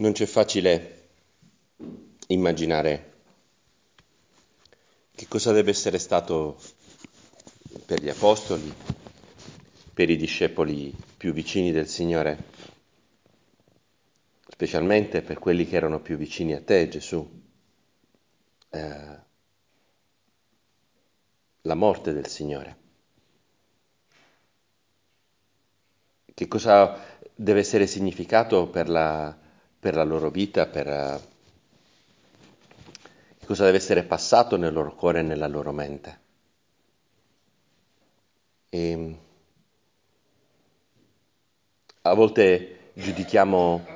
Non c'è facile immaginare che cosa deve essere stato per gli apostoli, per i discepoli più vicini del Signore, specialmente per quelli che erano più vicini a te, Gesù. Eh, la morte del Signore. Che cosa deve essere significato per la, per la loro vita, per uh, cosa deve essere passato nel loro cuore e nella loro mente. E a volte giudichiamo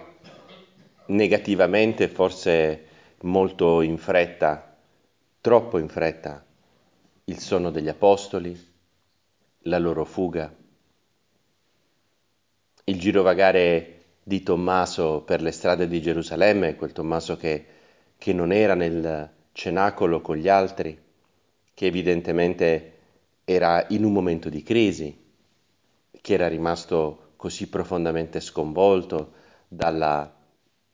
negativamente, forse molto in fretta, troppo in fretta, il sonno degli apostoli, la loro fuga, il girovagare di Tommaso per le strade di Gerusalemme, quel Tommaso che, che non era nel cenacolo con gli altri, che evidentemente era in un momento di crisi, che era rimasto così profondamente sconvolto dalla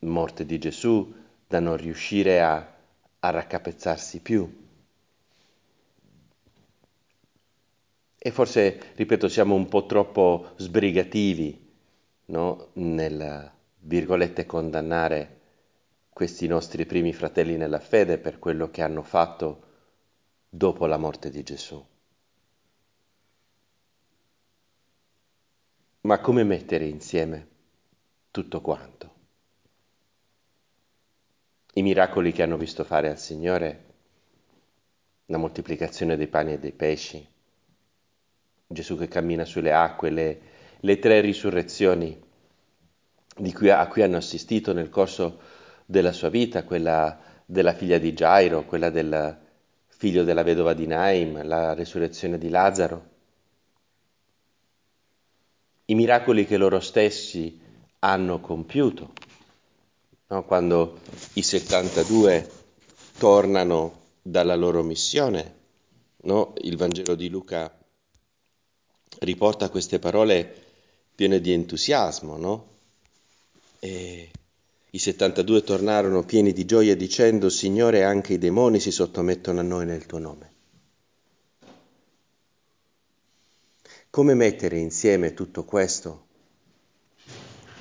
morte di Gesù da non riuscire a, a raccapezzarsi più. E forse, ripeto, siamo un po' troppo sbrigativi no? nel, virgolette, condannare questi nostri primi fratelli nella fede per quello che hanno fatto dopo la morte di Gesù. Ma come mettere insieme tutto quanto? I miracoli che hanno visto fare al Signore, la moltiplicazione dei pani e dei pesci, Gesù che cammina sulle acque, le, le tre risurrezioni cui, a cui hanno assistito nel corso della sua vita, quella della figlia di Gairo, quella del figlio della vedova di Naim, la resurrezione di Lazzaro, i miracoli che loro stessi hanno compiuto, no? quando i 72 tornano dalla loro missione, no? il Vangelo di Luca riporta queste parole piene di entusiasmo, no? E i 72 tornarono pieni di gioia dicendo, Signore, anche i demoni si sottomettono a noi nel tuo nome. Come mettere insieme tutto questo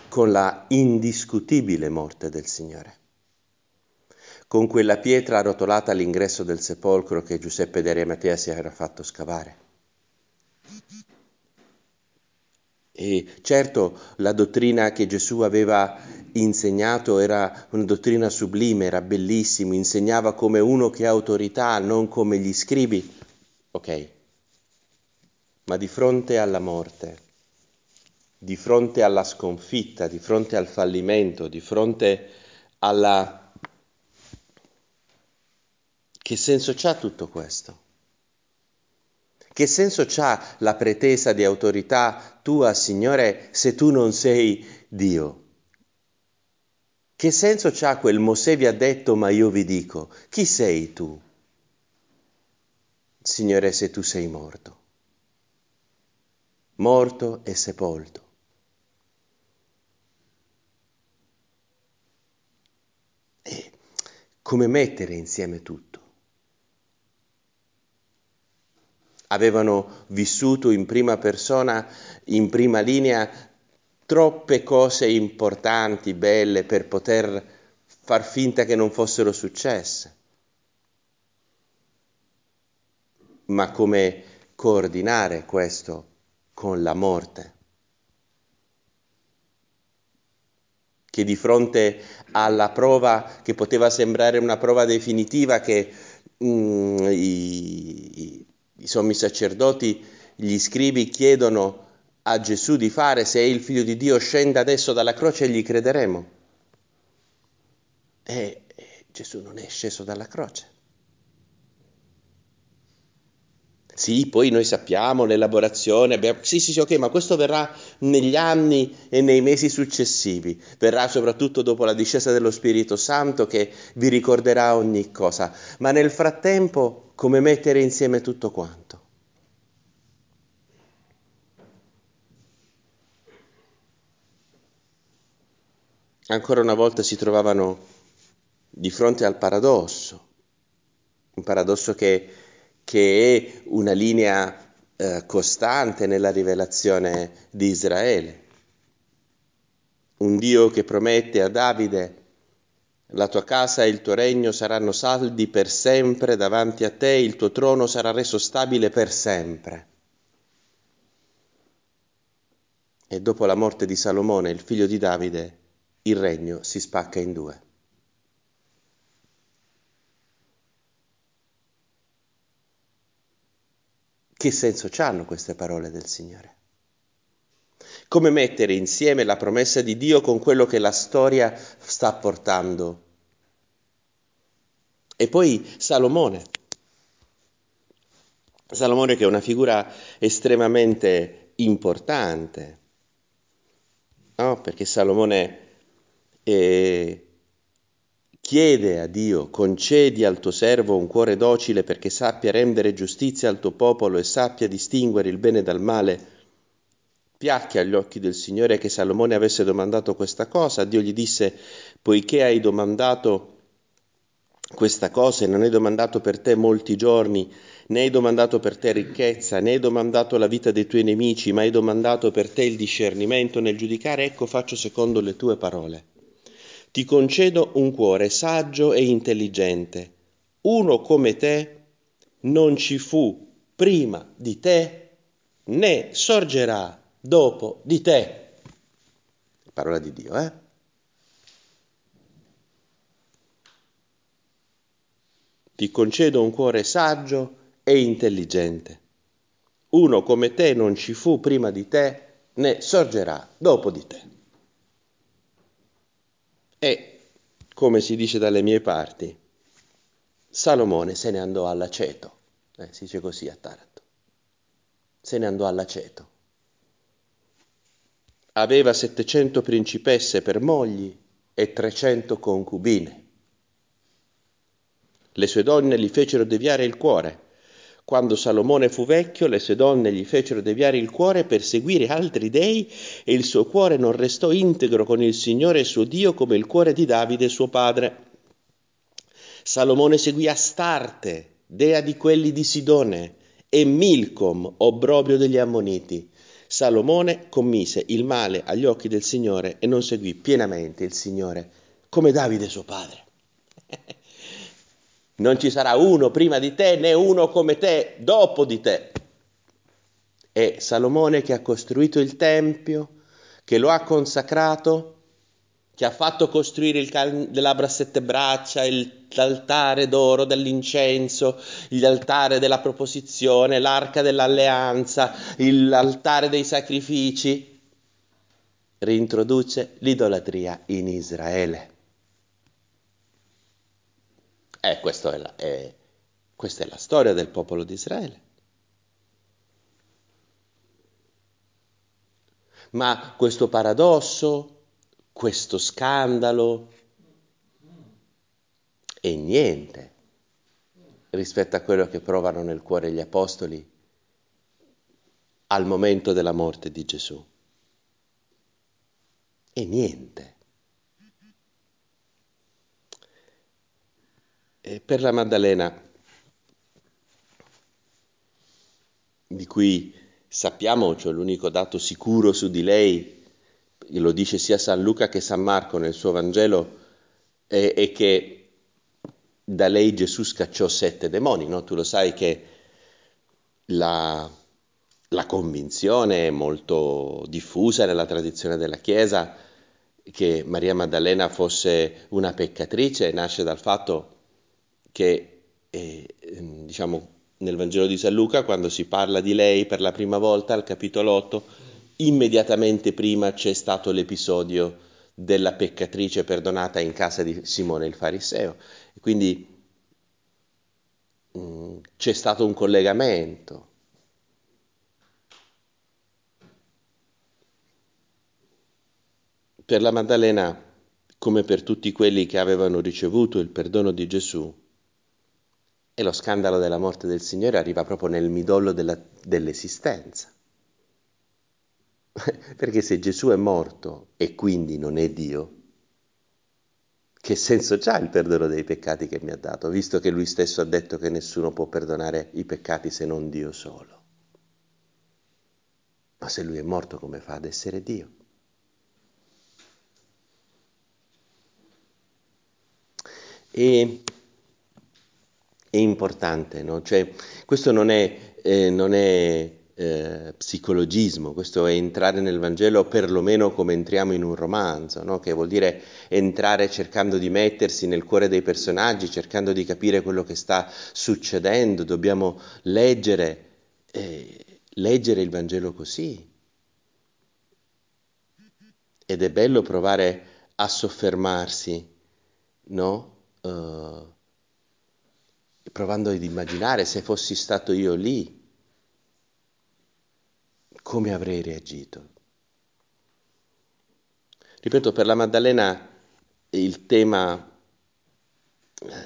con la indiscutibile morte del Signore? Con quella pietra arrotolata all'ingresso del sepolcro che Giuseppe de Arimatea si era fatto scavare? E certo la dottrina che Gesù aveva insegnato era una dottrina sublime, era bellissimo, insegnava come uno che ha autorità, non come gli scribi. Ok, ma di fronte alla morte, di fronte alla sconfitta, di fronte al fallimento, di fronte alla... Che senso c'ha tutto questo? Che senso c'ha la pretesa di autorità tua, Signore, se tu non sei Dio? Che senso c'ha quel Mosè vi ha detto, ma io vi dico, chi sei tu? Signore, se tu sei morto, morto e sepolto. E come mettere insieme tutto? Avevano vissuto in prima persona, in prima linea, troppe cose importanti, belle, per poter far finta che non fossero successe. Ma come coordinare questo con la morte? Che di fronte alla prova che poteva sembrare una prova definitiva che mm, i, i sommi sacerdoti, gli scribi chiedono a Gesù di fare, se è il figlio di Dio scenda adesso dalla croce e gli crederemo. E Gesù non è sceso dalla croce. Sì, poi noi sappiamo l'elaborazione, abbiamo... sì, sì, sì, ok, ma questo verrà negli anni e nei mesi successivi, verrà soprattutto dopo la discesa dello Spirito Santo che vi ricorderà ogni cosa, ma nel frattempo come mettere insieme tutto quanto. ancora una volta si trovavano di fronte al paradosso, un paradosso che, che è una linea eh, costante nella rivelazione di Israele. Un Dio che promette a Davide la tua casa e il tuo regno saranno saldi per sempre davanti a te, il tuo trono sarà reso stabile per sempre. E dopo la morte di Salomone, il figlio di Davide, il regno si spacca in due. Che senso hanno queste parole del Signore? Come mettere insieme la promessa di Dio con quello che la storia sta portando? E poi Salomone. Salomone che è una figura estremamente importante, no? perché Salomone eh, chiede a Dio, concedi al tuo servo un cuore docile perché sappia rendere giustizia al tuo popolo e sappia distinguere il bene dal male. Piacque agli occhi del Signore che Salomone avesse domandato questa cosa. Dio gli disse, poiché hai domandato questa cosa e non hai domandato per te molti giorni, né hai domandato per te ricchezza, né hai domandato la vita dei tuoi nemici, ma hai domandato per te il discernimento nel giudicare, ecco faccio secondo le tue parole. Ti concedo un cuore saggio e intelligente. Uno come te non ci fu prima di te, né sorgerà dopo di te. Parola di Dio, eh? Ti concedo un cuore saggio e intelligente. Uno come te non ci fu prima di te, né sorgerà dopo di te. E, come si dice dalle mie parti, Salomone se ne andò all'aceto, eh, si dice così a Taranto, se ne andò all'aceto. Aveva 700 principesse per mogli e 300 concubine. Le sue donne gli fecero deviare il cuore quando Salomone fu vecchio, le sue donne gli fecero deviare il cuore per seguire altri dei e il suo cuore non restò integro con il Signore suo Dio come il cuore di Davide suo padre. Salomone seguì Astarte, dea di quelli di Sidone, e Milcom, obbrobrio degli Ammoniti. Salomone commise il male agli occhi del Signore e non seguì pienamente il Signore come Davide suo padre. Non ci sarà uno prima di te né uno come te dopo di te. È Salomone che ha costruito il Tempio, che lo ha consacrato, che ha fatto costruire il candelabro a sette braccia, il, l'altare d'oro dell'incenso, l'altare della proposizione, l'arca dell'alleanza, l'altare dei sacrifici. Reintroduce l'idolatria in Israele. Eh, è la, è, questa è la storia del popolo di Israele. Ma questo paradosso, questo scandalo è niente rispetto a quello che provano nel cuore gli apostoli al momento della morte di Gesù. È niente. E per la Maddalena, di cui sappiamo, cioè l'unico dato sicuro su di lei, lo dice sia San Luca che San Marco nel suo Vangelo, è, è che da lei Gesù scacciò sette demoni, no? Tu lo sai che la, la convinzione è molto diffusa nella tradizione della Chiesa che Maria Maddalena fosse una peccatrice nasce dal fatto che eh, diciamo, nel Vangelo di San Luca, quando si parla di lei per la prima volta, al capitolo 8, immediatamente prima c'è stato l'episodio della peccatrice perdonata in casa di Simone il Fariseo. Quindi mm, c'è stato un collegamento. Per la Maddalena, come per tutti quelli che avevano ricevuto il perdono di Gesù, e lo scandalo della morte del Signore arriva proprio nel midollo della, dell'esistenza. Perché se Gesù è morto e quindi non è Dio, che senso ha il perdono dei peccati che mi ha dato, visto che lui stesso ha detto che nessuno può perdonare i peccati se non Dio solo? Ma se lui è morto, come fa ad essere Dio? E è importante, no? Cioè, questo non è, eh, non è eh, psicologismo, questo è entrare nel Vangelo perlomeno come entriamo in un romanzo, no? che vuol dire entrare cercando di mettersi nel cuore dei personaggi, cercando di capire quello che sta succedendo, dobbiamo leggere, eh, leggere il Vangelo così. Ed è bello provare a soffermarsi, no? Uh, provando ad immaginare se fossi stato io lì, come avrei reagito. Ripeto, per la Maddalena il tema,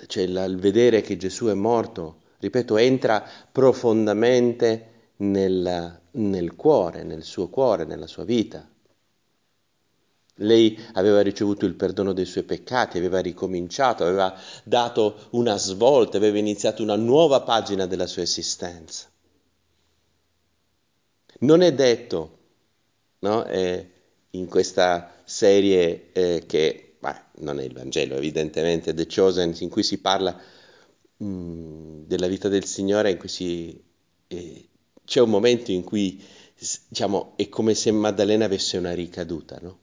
cioè il vedere che Gesù è morto, ripeto, entra profondamente nel, nel cuore, nel suo cuore, nella sua vita. Lei aveva ricevuto il perdono dei suoi peccati, aveva ricominciato, aveva dato una svolta, aveva iniziato una nuova pagina della sua esistenza. Non è detto, no? eh, in questa serie eh, che beh, non è il Vangelo, evidentemente, The Chosen, in cui si parla mm, della vita del Signore, in cui si, eh, c'è un momento in cui diciamo, è come se Maddalena avesse una ricaduta, no?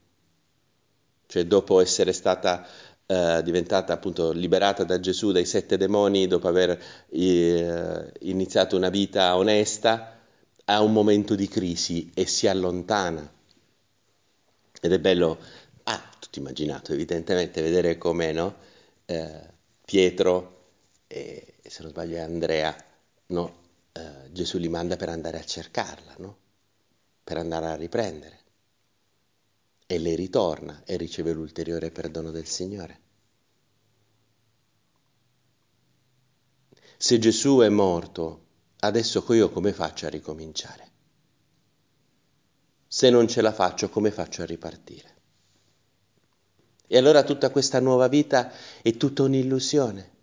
Cioè dopo essere stata eh, diventata appunto liberata da Gesù dai sette demoni, dopo aver eh, iniziato una vita onesta, ha un momento di crisi e si allontana. Ed è bello, ah, tutto immaginato evidentemente, vedere come no? eh, Pietro e se non sbaglio è Andrea, no? eh, Gesù li manda per andare a cercarla, no? per andare a riprendere. E lei ritorna e riceve l'ulteriore perdono del Signore. Se Gesù è morto adesso io come faccio a ricominciare? Se non ce la faccio, come faccio a ripartire? E allora tutta questa nuova vita è tutta un'illusione.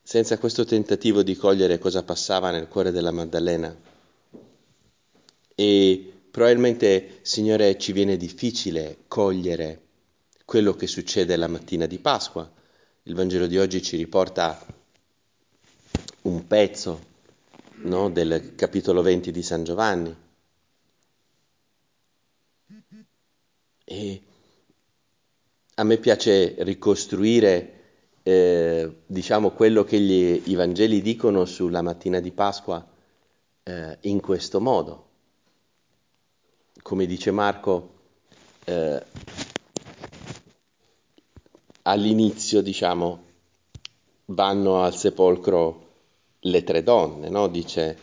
Senza questo tentativo di cogliere cosa passava nel cuore della Maddalena e probabilmente, Signore, ci viene difficile cogliere quello che succede la mattina di Pasqua. Il Vangelo di oggi ci riporta un pezzo no, del capitolo 20 di San Giovanni. E a me piace ricostruire, eh, diciamo, quello che gli, i Vangeli dicono sulla mattina di Pasqua eh, in questo modo. Come dice Marco, eh, all'inizio, diciamo, vanno al sepolcro le tre donne, no? Dice,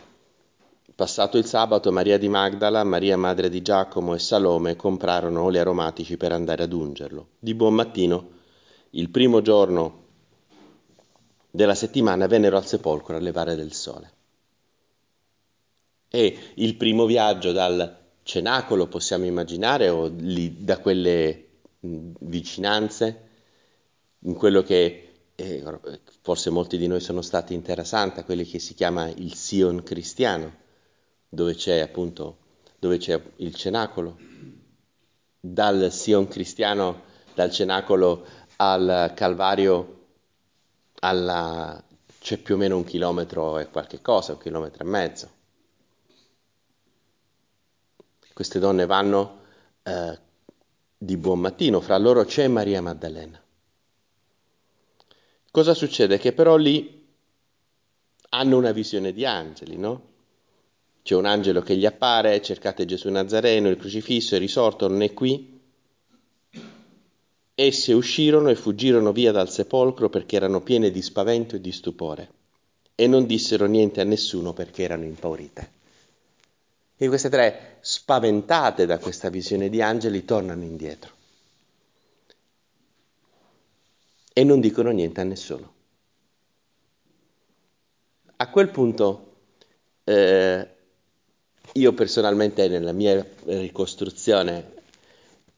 passato il sabato, Maria di Magdala, Maria madre di Giacomo e Salome comprarono oli aromatici per andare ad ungerlo. Di buon mattino, il primo giorno della settimana, vennero al sepolcro a levare del sole. E il primo viaggio dal cenacolo, possiamo immaginare, o lì, da quelle vicinanze, in quello che eh, forse molti di noi sono stati in Terra Santa, quello che si chiama il Sion cristiano, dove c'è appunto dove c'è il cenacolo. Dal Sion cristiano, dal cenacolo al Calvario, alla, c'è più o meno un chilometro e qualche cosa, un chilometro e mezzo. Queste donne vanno eh, di buon mattino, fra loro c'è Maria Maddalena. Cosa succede? Che però lì hanno una visione di angeli, no? C'è un angelo che gli appare, cercate Gesù Nazareno, il crocifisso, è risorto, non è qui. Esse uscirono e fuggirono via dal sepolcro perché erano piene di spavento e di stupore e non dissero niente a nessuno perché erano impaurite. E queste tre, spaventate da questa visione di angeli, tornano indietro. E non dicono niente a nessuno. A quel punto eh, io personalmente nella mia ricostruzione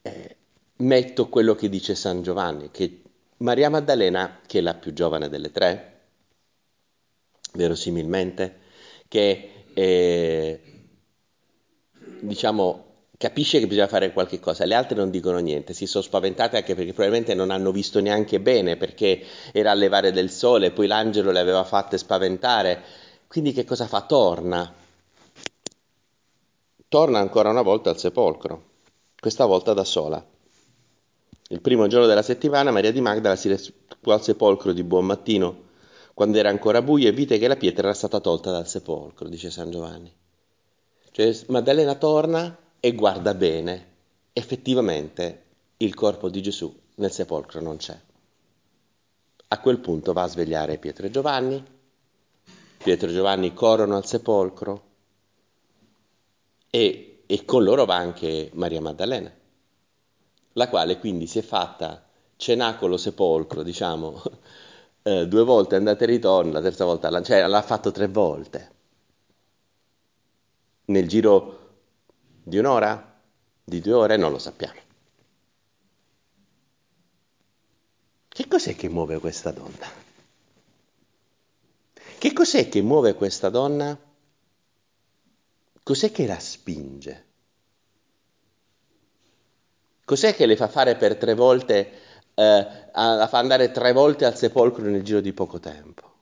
eh, metto quello che dice San Giovanni, che Maria Maddalena, che è la più giovane delle tre, verosimilmente, che eh, diciamo capisce che bisogna fare qualche cosa, le altre non dicono niente, si sono spaventate anche perché probabilmente non hanno visto neanche bene perché era a levare del sole, poi l'angelo le aveva fatte spaventare. Quindi che cosa fa? Torna. Torna ancora una volta al sepolcro, questa volta da sola. Il primo giorno della settimana Maria di Magdala si recò al sepolcro di buon mattino, quando era ancora buio, e vide che la pietra era stata tolta dal sepolcro, dice San Giovanni. Cioè Maddalena torna e guarda bene, effettivamente il corpo di Gesù nel sepolcro non c'è. A quel punto va a svegliare Pietro e Giovanni, Pietro e Giovanni corrono al sepolcro e, e con loro va anche Maria Maddalena, la quale quindi si è fatta cenacolo sepolcro, diciamo, eh, due volte andata e ritorno, la terza volta, cioè l'ha fatto tre volte. Nel giro di un'ora? Di due ore? Non lo sappiamo. Che cos'è che muove questa donna? Che cos'è che muove questa donna? Cos'è che la spinge? Cos'è che le fa fare per tre volte, eh, la fa andare tre volte al sepolcro nel giro di poco tempo?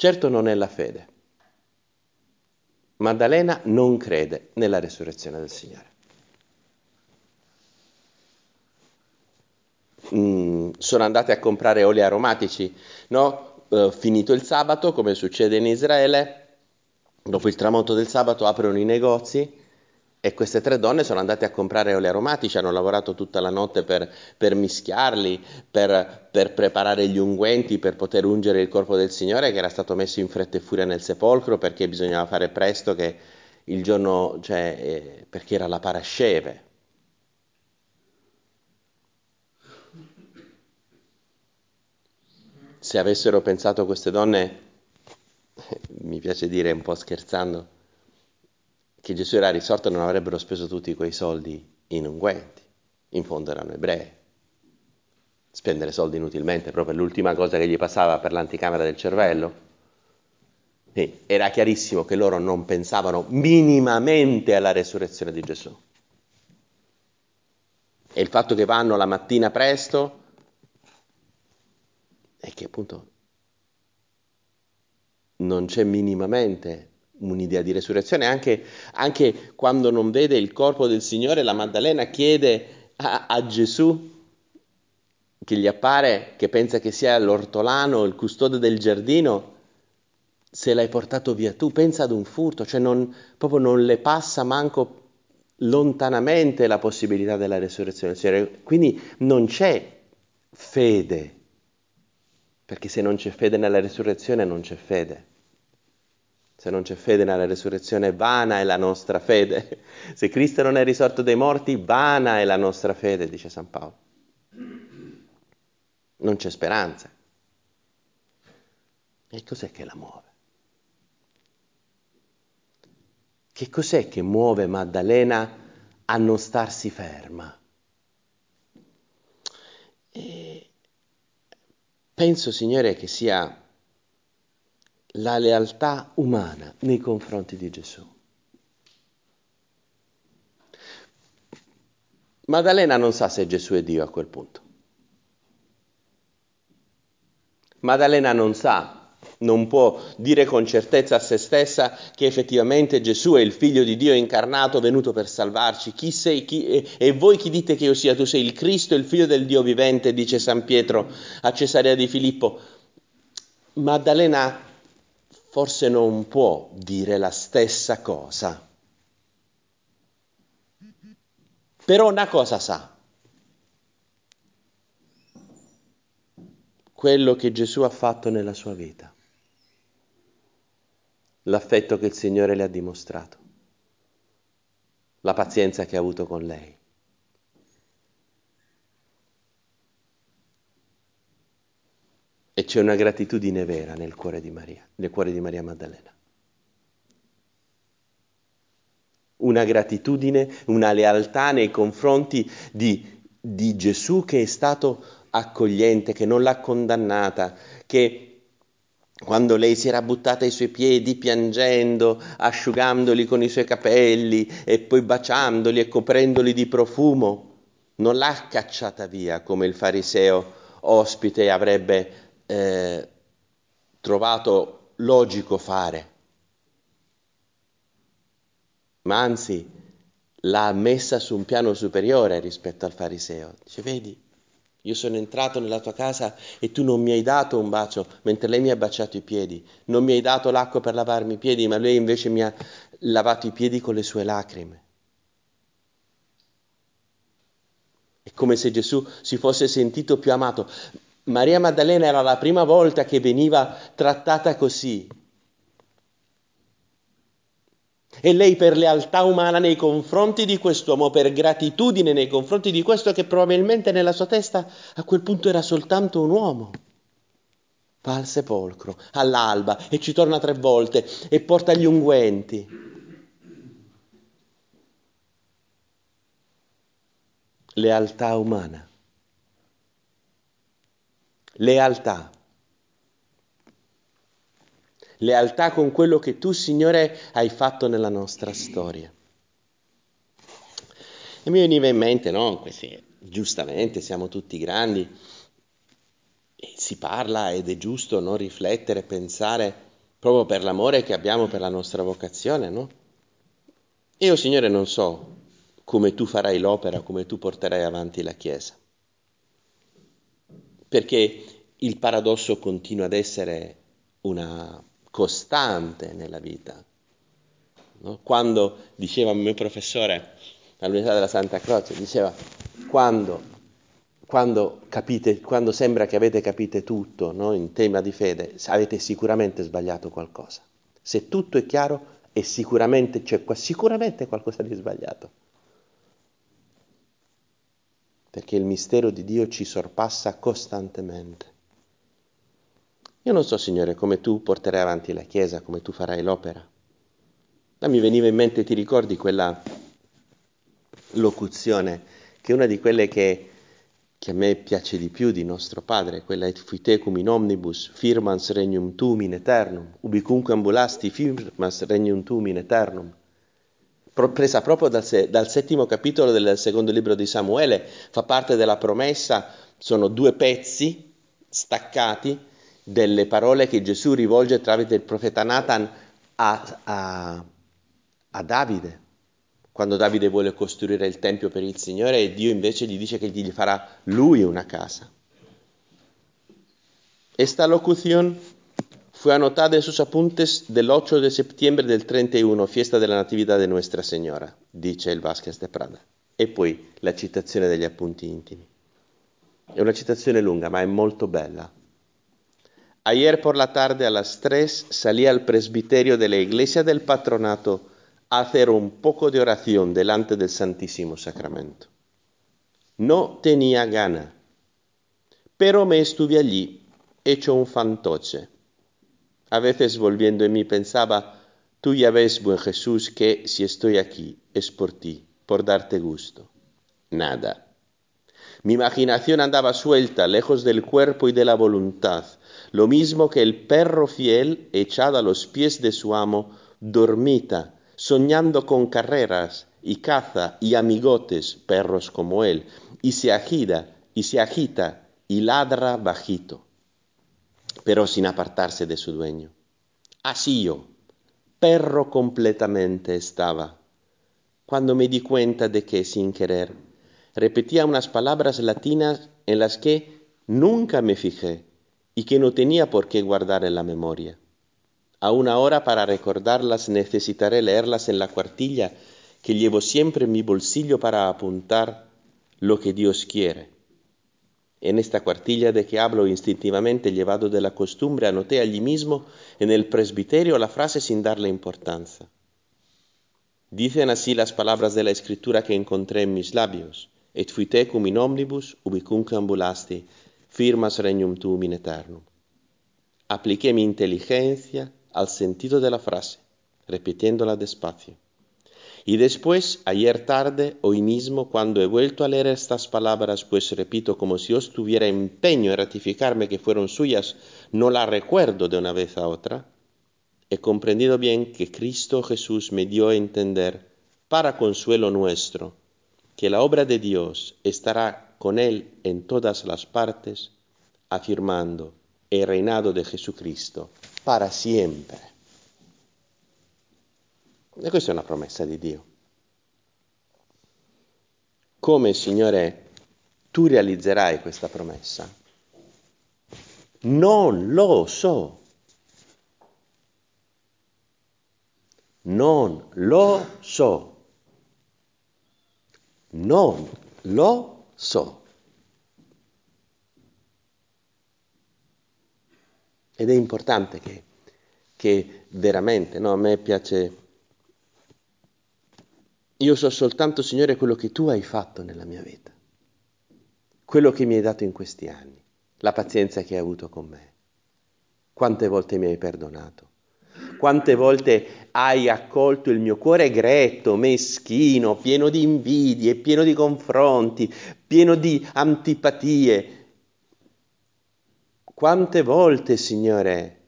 Certo non è la fede. Maddalena non crede nella resurrezione del Signore. Mm, sono andate a comprare oli aromatici, no? Uh, finito il sabato, come succede in Israele, dopo il tramonto del sabato aprono i negozi e queste tre donne sono andate a comprare oli aromatici, hanno lavorato tutta la notte per, per mischiarli, per, per, preparare gli unguenti, per poter ungere il corpo del Signore che era stato messo in fretta e furia nel sepolcro perché bisognava fare presto che il giorno, cioè, eh, perché era la parasceve. Se avessero pensato queste donne, mi piace dire un po' scherzando, che Gesù era risorto non avrebbero speso tutti quei soldi in unguenti, in fondo erano ebrei. Spendere soldi inutilmente, proprio l'ultima cosa che gli passava per l'anticamera del cervello. E era chiarissimo che loro non pensavano minimamente alla resurrezione di Gesù. E il fatto che vanno la mattina presto è che appunto non c'è minimamente un'idea di resurrezione, anche, anche, quando non vede il corpo del Signore, la Maddalena chiede a, a Gesù, che gli appare, che pensa che sia l'ortolano, il custode del giardino, se l'hai portato via tu, pensa ad un furto, cioè non, proprio non le passa manco lontanamente la possibilità della resurrezione. Quindi non c'è fede, perché se non c'è fede nella resurrezione non c'è fede. Se non c'è fede nella resurrezione, vana è la nostra fede. Se Cristo non è risorto dai morti, vana è la nostra fede, dice San Paolo. Non c'è speranza. E cos'è che la muove? Che cos'è che muove Maddalena a non starsi ferma? E penso, Signore, che sia la lealtà umana nei confronti di Gesù. Maddalena non sa se Gesù è Dio a quel punto. Maddalena non sa, non può dire con certezza a se stessa che effettivamente Gesù è il figlio di Dio incarnato venuto per salvarci. Chi sei? Chi, e, e voi chi dite che io sia? Tu sei il Cristo, il figlio del Dio vivente, dice San Pietro a Cesarea di Filippo. Maddalena forse non può dire la stessa cosa. Però una cosa sa, quello che Gesù ha fatto nella sua vita, l'affetto che il Signore le ha dimostrato, la pazienza che ha avuto con lei. E c'è una gratitudine vera nel cuore di Maria, nel cuore di Maria Maddalena. Una gratitudine, una lealtà nei confronti di, di Gesù che è stato accogliente, che non l'ha condannata, che quando lei si era buttata ai suoi piedi piangendo, asciugandoli con i suoi capelli e poi baciandoli e coprendoli di profumo, non l'ha cacciata via come il fariseo ospite avrebbe eh, trovato logico fare, ma anzi l'ha messa su un piano superiore rispetto al fariseo. Dice, vedi, io sono entrato nella tua casa e tu non mi hai dato un bacio, mentre lei mi ha baciato i piedi. Non mi hai dato l'acqua per lavarmi i piedi, ma lei invece mi ha lavato i piedi con le sue lacrime. È come se Gesù si fosse sentito più amato. Maria Maddalena era la prima volta che veniva trattata così. E lei per lealtà umana nei confronti di quest'uomo, per gratitudine nei confronti di questo che probabilmente nella sua testa a quel punto era soltanto un uomo. Va al sepolcro, all'alba, e ci torna tre volte e porta gli unguenti. Lealtà umana. Lealtà lealtà con quello che tu, Signore, hai fatto nella nostra storia. E mi veniva in mente, no? Questi, giustamente siamo tutti grandi, si parla ed è giusto no? riflettere, pensare proprio per l'amore che abbiamo per la nostra vocazione, no? Io, Signore, non so come tu farai l'opera, come tu porterai avanti la Chiesa. Perché il paradosso continua ad essere una costante nella vita. No? Quando diceva il mio professore all'Università della Santa Croce, diceva quando, quando, capite, quando sembra che avete capito tutto no? in tema di fede, avete sicuramente sbagliato qualcosa. Se tutto è chiaro, è sicuramente, c'è sicuramente qualcosa di sbagliato. Perché il mistero di Dio ci sorpassa costantemente. Io non so, Signore, come tu porterai avanti la Chiesa, come tu farai l'opera. Ma mi veniva in mente, ti ricordi quella locuzione, che è una di quelle che, che a me piace di più di nostro Padre, quella et fuitecum in omnibus, firmans regnum tuum in eternum, ubicunque ambulasti firmans regnum tuum in eternum. Presa proprio dal, dal settimo capitolo del secondo libro di Samuele, fa parte della promessa, sono due pezzi staccati delle parole che Gesù rivolge tramite il profeta Nathan a, a, a Davide, quando Davide vuole costruire il Tempio per il Signore e Dio invece gli dice che gli farà lui una casa. Esta locución fue anotada en sus apuntes del 8 de septiembre del 31, fiesta della Natividad de Nuestra Señora, dice il Vasquez de Prada. E poi la citazione degli appunti intimi. È una citazione lunga, ma è molto bella. Ayer por la tarde a las 3 salí al presbiterio de la iglesia del patronato a hacer un poco de oración delante del Santísimo Sacramento. No tenía gana, pero me estuve allí, hecho un fantoche. A veces volviendo en mí pensaba, tú ya ves, buen Jesús, que si estoy aquí es por ti, por darte gusto. Nada. Mi imaginación andaba suelta, lejos del cuerpo y de la voluntad, lo mismo que el perro fiel echado a los pies de su amo, dormita, soñando con carreras y caza y amigotes, perros como él, y se agita, y se agita y ladra bajito, pero sin apartarse de su dueño. Así yo, perro completamente estaba, cuando me di cuenta de que, sin querer, repetía unas palabras latinas en las que nunca me fijé, y que no tenía por qué guardar en la memoria. Aún ahora para recordarlas necesitaré leerlas en la cuartilla que llevo siempre en mi bolsillo para apuntar lo que Dios quiere. En esta cuartilla de que hablo instintivamente llevado de la costumbre, anoté allí mismo en el presbiterio la frase sin darle importancia. Dicen así las palabras de la escritura que encontré en mis labios. Et fuitecum in omnibus ubicunque ambulasti, firmas regnum tuum in eternum. apliqué mi inteligencia al sentido de la frase, repitiéndola despacio. Y después, ayer tarde, hoy mismo, cuando he vuelto a leer estas palabras, pues repito como si yo tuviera empeño en ratificarme que fueron suyas, no la recuerdo de una vez a otra, he comprendido bien que Cristo Jesús me dio a entender, para consuelo nuestro, que la obra de Dios estará con Él en todas las partes, afirmando el reinado de Jesucristo para siempre. E questa è una promessa di Dio. Come, Signore, tu realizzerai questa promessa? Non lo so. Non lo so. Non lo so. Ed è importante che, che veramente, no, a me piace... Io so soltanto, Signore, quello che tu hai fatto nella mia vita, quello che mi hai dato in questi anni, la pazienza che hai avuto con me, quante volte mi hai perdonato, quante volte hai accolto il mio cuore gretto, meschino, pieno di invidie, pieno di confronti, pieno di antipatie. Quante volte, Signore,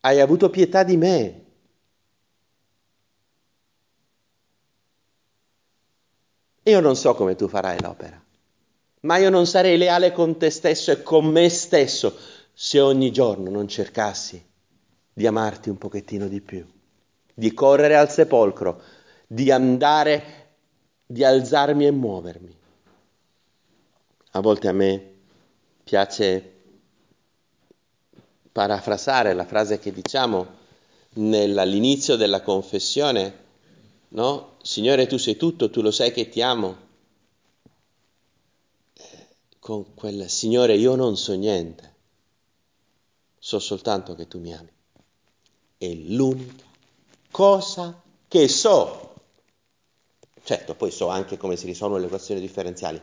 hai avuto pietà di me? Io non so come tu farai l'opera, ma io non sarei leale con te stesso e con me stesso se ogni giorno non cercassi di amarti un pochettino di più, di correre al sepolcro, di andare, di alzarmi e muovermi. A volte a me piace parafrasare la frase che diciamo all'inizio della confessione, no? Signore, tu sei tutto, tu lo sai che ti amo. Con quel Signore, io non so niente, so soltanto che tu mi ami è l'unica cosa che so. Certo, poi so anche come si risolvono le equazioni differenziali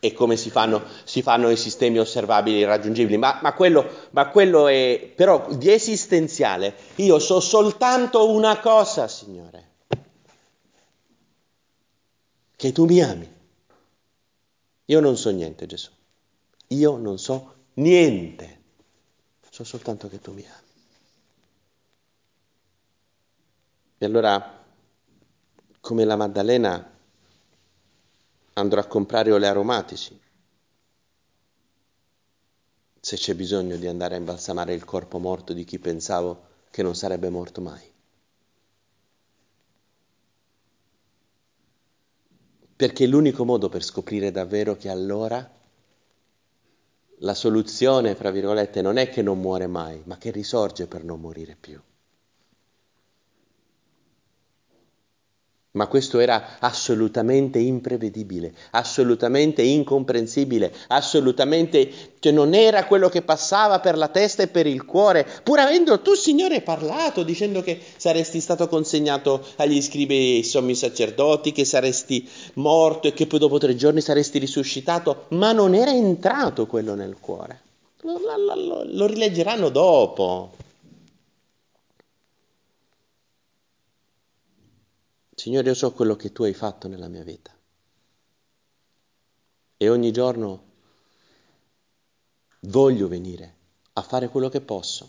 e come si fanno, si fanno i sistemi osservabili raggiungibili, ma, ma, quello, ma quello è però di esistenziale. Io so soltanto una cosa, Signore, che tu mi ami. Io non so niente, Gesù. Io non so niente. So soltanto che tu mi ami. E allora, come la Maddalena, andrò a comprare oli aromatici, se c'è bisogno di andare a imbalsamare il corpo morto di chi pensavo che non sarebbe morto mai. Perché l'unico modo per scoprire davvero che allora la soluzione, fra virgolette, non è che non muore mai, ma che risorge per non morire più. Ma questo era assolutamente imprevedibile, assolutamente incomprensibile, assolutamente, cioè non era quello che passava per la testa e per il cuore, pur avendo tu, Signore, parlato, dicendo che saresti stato consegnato agli scribi e sommi sacerdoti, che saresti morto e che poi dopo tre giorni saresti risuscitato, ma non era entrato quello nel cuore. Lo, lo, lo, lo rileggeranno dopo. Signore, io so quello che tu hai fatto nella mia vita. E ogni giorno voglio venire a fare quello che posso,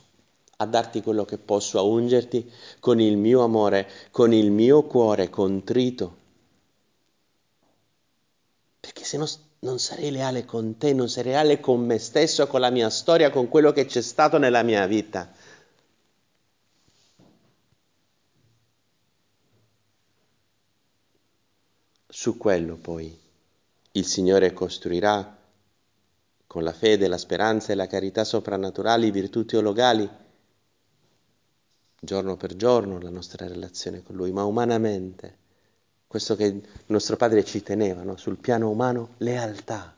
a darti quello che posso, a ungerti con il mio amore, con il mio cuore contrito. Perché se no non sarei leale con te, non sarei leale con me stesso, con la mia storia, con quello che c'è stato nella mia vita. Su quello poi il Signore costruirà con la fede, la speranza e la carità soprannaturali, virtù teologali, giorno per giorno la nostra relazione con Lui, ma umanamente, questo che nostro Padre ci teneva, no? sul piano umano, lealtà.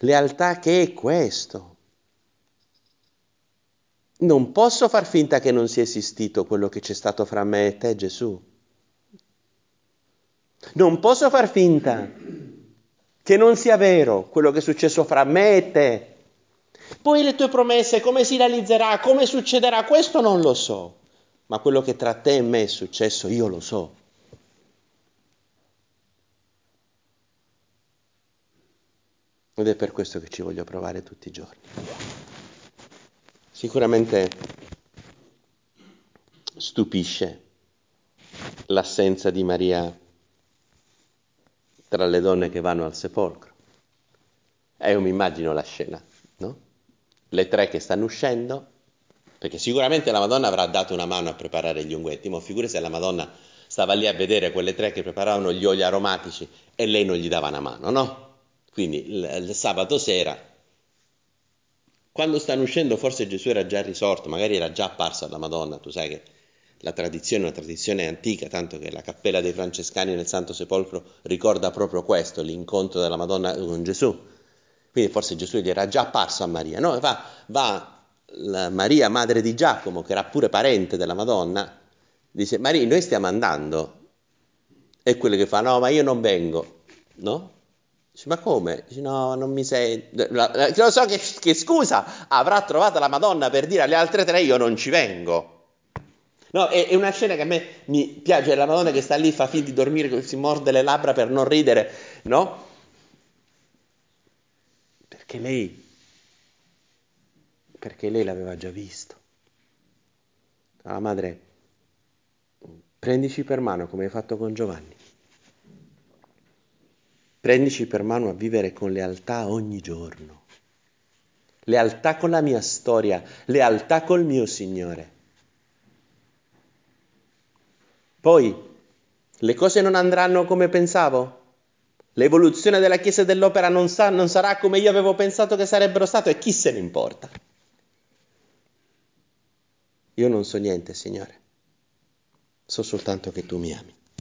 Lealtà che è questo. Non posso far finta che non sia esistito quello che c'è stato fra me e te, Gesù. Non posso far finta che non sia vero quello che è successo fra me e te. Poi le tue promesse, come si realizzerà, come succederà, questo non lo so. Ma quello che tra te e me è successo, io lo so. Ed è per questo che ci voglio provare tutti i giorni. Sicuramente stupisce l'assenza di Maria tra le donne che vanno al sepolcro. E io mi immagino la scena, no? Le tre che stanno uscendo, perché sicuramente la Madonna avrà dato una mano a preparare gli unguenti, ma figure se la Madonna stava lì a vedere quelle tre che preparavano gli oli aromatici e lei non gli dava una mano, no? Quindi il, il sabato sera, quando stanno uscendo, forse Gesù era già risorto, magari era già apparso alla Madonna, tu sai che la tradizione è una tradizione antica, tanto che la cappella dei francescani nel Santo Sepolcro ricorda proprio questo, l'incontro della Madonna con Gesù. Quindi forse Gesù gli era già apparso a Maria. No? Va, va Maria, madre di Giacomo, che era pure parente della Madonna, dice, Maria, noi stiamo andando. E quello che fa, no, ma io non vengo. No? Dice, ma come? Dice, no, non mi sei... Lo so che, che scusa avrà trovato la Madonna per dire alle altre tre io non ci vengo. No, è, è, una scena che a me mi piace, è la Madonna che sta lì, fa finta di dormire, si morde le labbra per non ridere, no? Perché lei, perché lei l'aveva già visto. La madre, prendici per mano come hai fatto con Giovanni. Prendici per mano a vivere con lealtà ogni giorno. Lealtà con la mia storia, lealtà col mio Signore. Poi, le cose non andranno come pensavo? L'evoluzione della Chiesa e dell'opera non, sa, non sarà come io avevo pensato che sarebbero state e chi se ne importa? Io non so niente, Signore, so soltanto che tu mi ami.